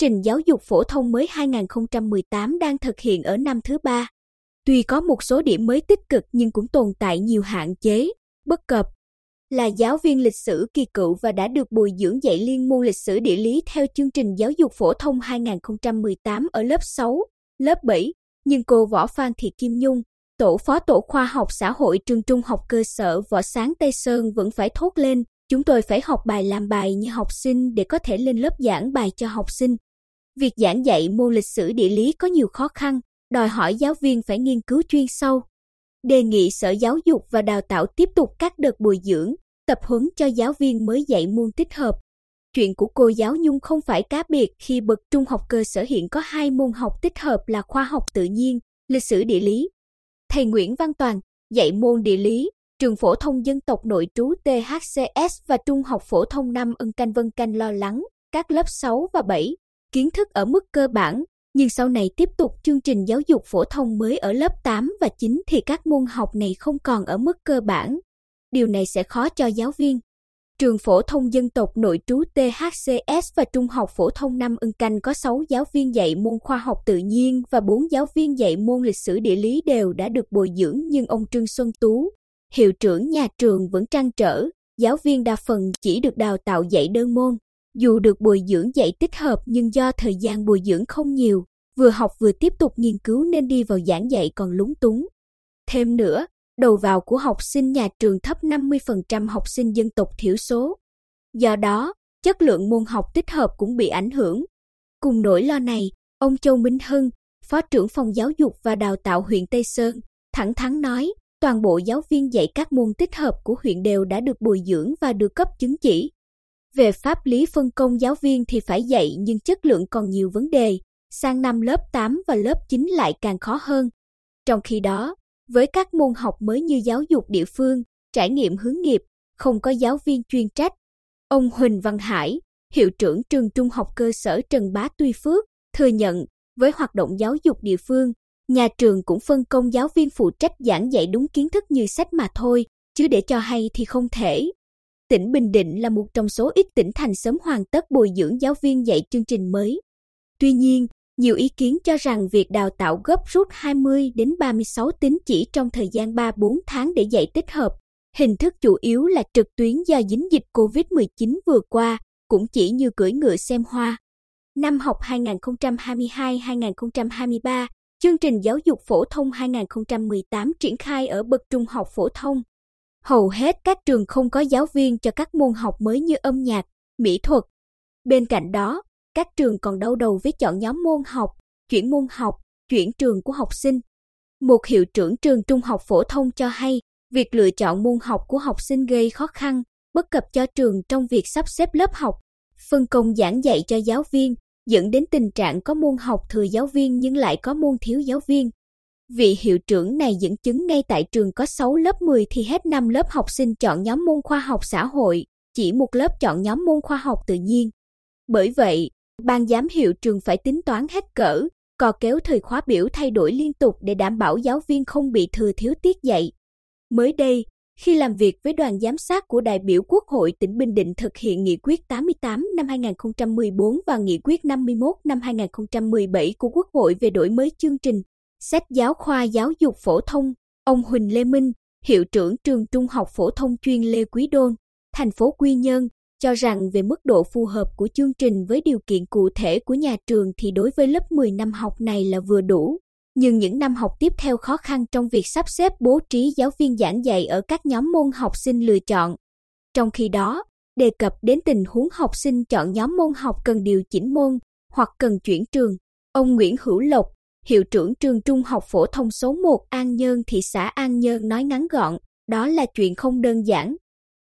trình giáo dục phổ thông mới 2018 đang thực hiện ở năm thứ ba. Tuy có một số điểm mới tích cực nhưng cũng tồn tại nhiều hạn chế, bất cập. Là giáo viên lịch sử kỳ cựu và đã được bồi dưỡng dạy liên môn lịch sử địa lý theo chương trình giáo dục phổ thông 2018 ở lớp 6, lớp 7, nhưng cô Võ Phan Thị Kim Nhung, tổ phó tổ khoa học xã hội trường trung học cơ sở Võ Sáng Tây Sơn vẫn phải thốt lên, chúng tôi phải học bài làm bài như học sinh để có thể lên lớp giảng bài cho học sinh. Việc giảng dạy môn lịch sử địa lý có nhiều khó khăn, đòi hỏi giáo viên phải nghiên cứu chuyên sâu. Đề nghị Sở Giáo dục và Đào tạo tiếp tục các đợt bồi dưỡng, tập huấn cho giáo viên mới dạy môn tích hợp. Chuyện của cô giáo Nhung không phải cá biệt khi bậc trung học cơ sở hiện có hai môn học tích hợp là khoa học tự nhiên, lịch sử địa lý. Thầy Nguyễn Văn Toàn, dạy môn địa lý, trường phổ thông dân tộc nội trú THCS và trung học phổ thông năm Ân Canh Vân Canh lo lắng, các lớp 6 và 7, kiến thức ở mức cơ bản, nhưng sau này tiếp tục chương trình giáo dục phổ thông mới ở lớp 8 và 9 thì các môn học này không còn ở mức cơ bản. Điều này sẽ khó cho giáo viên. Trường phổ thông dân tộc nội trú THCS và Trung học phổ thông năm Ưng Canh có 6 giáo viên dạy môn khoa học tự nhiên và 4 giáo viên dạy môn lịch sử địa lý đều đã được bồi dưỡng nhưng ông Trương Xuân Tú, hiệu trưởng nhà trường vẫn trăn trở, giáo viên đa phần chỉ được đào tạo dạy đơn môn. Dù được bồi dưỡng dạy tích hợp nhưng do thời gian bồi dưỡng không nhiều, vừa học vừa tiếp tục nghiên cứu nên đi vào giảng dạy còn lúng túng. Thêm nữa, đầu vào của học sinh nhà trường thấp 50% học sinh dân tộc thiểu số. Do đó, chất lượng môn học tích hợp cũng bị ảnh hưởng. Cùng nỗi lo này, ông Châu Minh Hưng, Phó trưởng phòng giáo dục và đào tạo huyện Tây Sơn, thẳng thắn nói, toàn bộ giáo viên dạy các môn tích hợp của huyện đều đã được bồi dưỡng và được cấp chứng chỉ. Về pháp lý phân công giáo viên thì phải dạy nhưng chất lượng còn nhiều vấn đề, sang năm lớp 8 và lớp 9 lại càng khó hơn. Trong khi đó, với các môn học mới như giáo dục địa phương, trải nghiệm hướng nghiệp, không có giáo viên chuyên trách. Ông Huỳnh Văn Hải, hiệu trưởng trường trung học cơ sở Trần Bá Tuy Phước, thừa nhận với hoạt động giáo dục địa phương, nhà trường cũng phân công giáo viên phụ trách giảng dạy đúng kiến thức như sách mà thôi, chứ để cho hay thì không thể. Tỉnh Bình Định là một trong số ít tỉnh thành sớm hoàn tất bồi dưỡng giáo viên dạy chương trình mới. Tuy nhiên, nhiều ý kiến cho rằng việc đào tạo gấp rút 20 đến 36 tín chỉ trong thời gian 3-4 tháng để dạy tích hợp, hình thức chủ yếu là trực tuyến do dính dịch COVID-19 vừa qua, cũng chỉ như cưỡi ngựa xem hoa. Năm học 2022-2023, chương trình giáo dục phổ thông 2018 triển khai ở bậc trung học phổ thông. Hầu hết các trường không có giáo viên cho các môn học mới như âm nhạc, mỹ thuật. Bên cạnh đó, các trường còn đau đầu với chọn nhóm môn học, chuyển môn học, chuyển trường của học sinh. Một hiệu trưởng trường trung học phổ thông cho hay, việc lựa chọn môn học của học sinh gây khó khăn, bất cập cho trường trong việc sắp xếp lớp học, phân công giảng dạy cho giáo viên, dẫn đến tình trạng có môn học thừa giáo viên nhưng lại có môn thiếu giáo viên. Vị hiệu trưởng này dẫn chứng ngay tại trường có 6 lớp 10 thì hết 5 lớp học sinh chọn nhóm môn khoa học xã hội, chỉ một lớp chọn nhóm môn khoa học tự nhiên. Bởi vậy, ban giám hiệu trường phải tính toán hết cỡ, cò kéo thời khóa biểu thay đổi liên tục để đảm bảo giáo viên không bị thừa thiếu tiết dạy. Mới đây, khi làm việc với đoàn giám sát của đại biểu Quốc hội tỉnh Bình Định thực hiện nghị quyết 88 năm 2014 và nghị quyết 51 năm 2017 của Quốc hội về đổi mới chương trình sách giáo khoa giáo dục phổ thông, ông Huỳnh Lê Minh, hiệu trưởng trường trung học phổ thông chuyên Lê Quý Đôn, thành phố Quy Nhơn, cho rằng về mức độ phù hợp của chương trình với điều kiện cụ thể của nhà trường thì đối với lớp 10 năm học này là vừa đủ. Nhưng những năm học tiếp theo khó khăn trong việc sắp xếp bố trí giáo viên giảng dạy ở các nhóm môn học sinh lựa chọn. Trong khi đó, đề cập đến tình huống học sinh chọn nhóm môn học cần điều chỉnh môn hoặc cần chuyển trường, ông Nguyễn Hữu Lộc, hiệu trưởng trường trung học phổ thông số 1 An Nhơn thị xã An Nhơn nói ngắn gọn, đó là chuyện không đơn giản,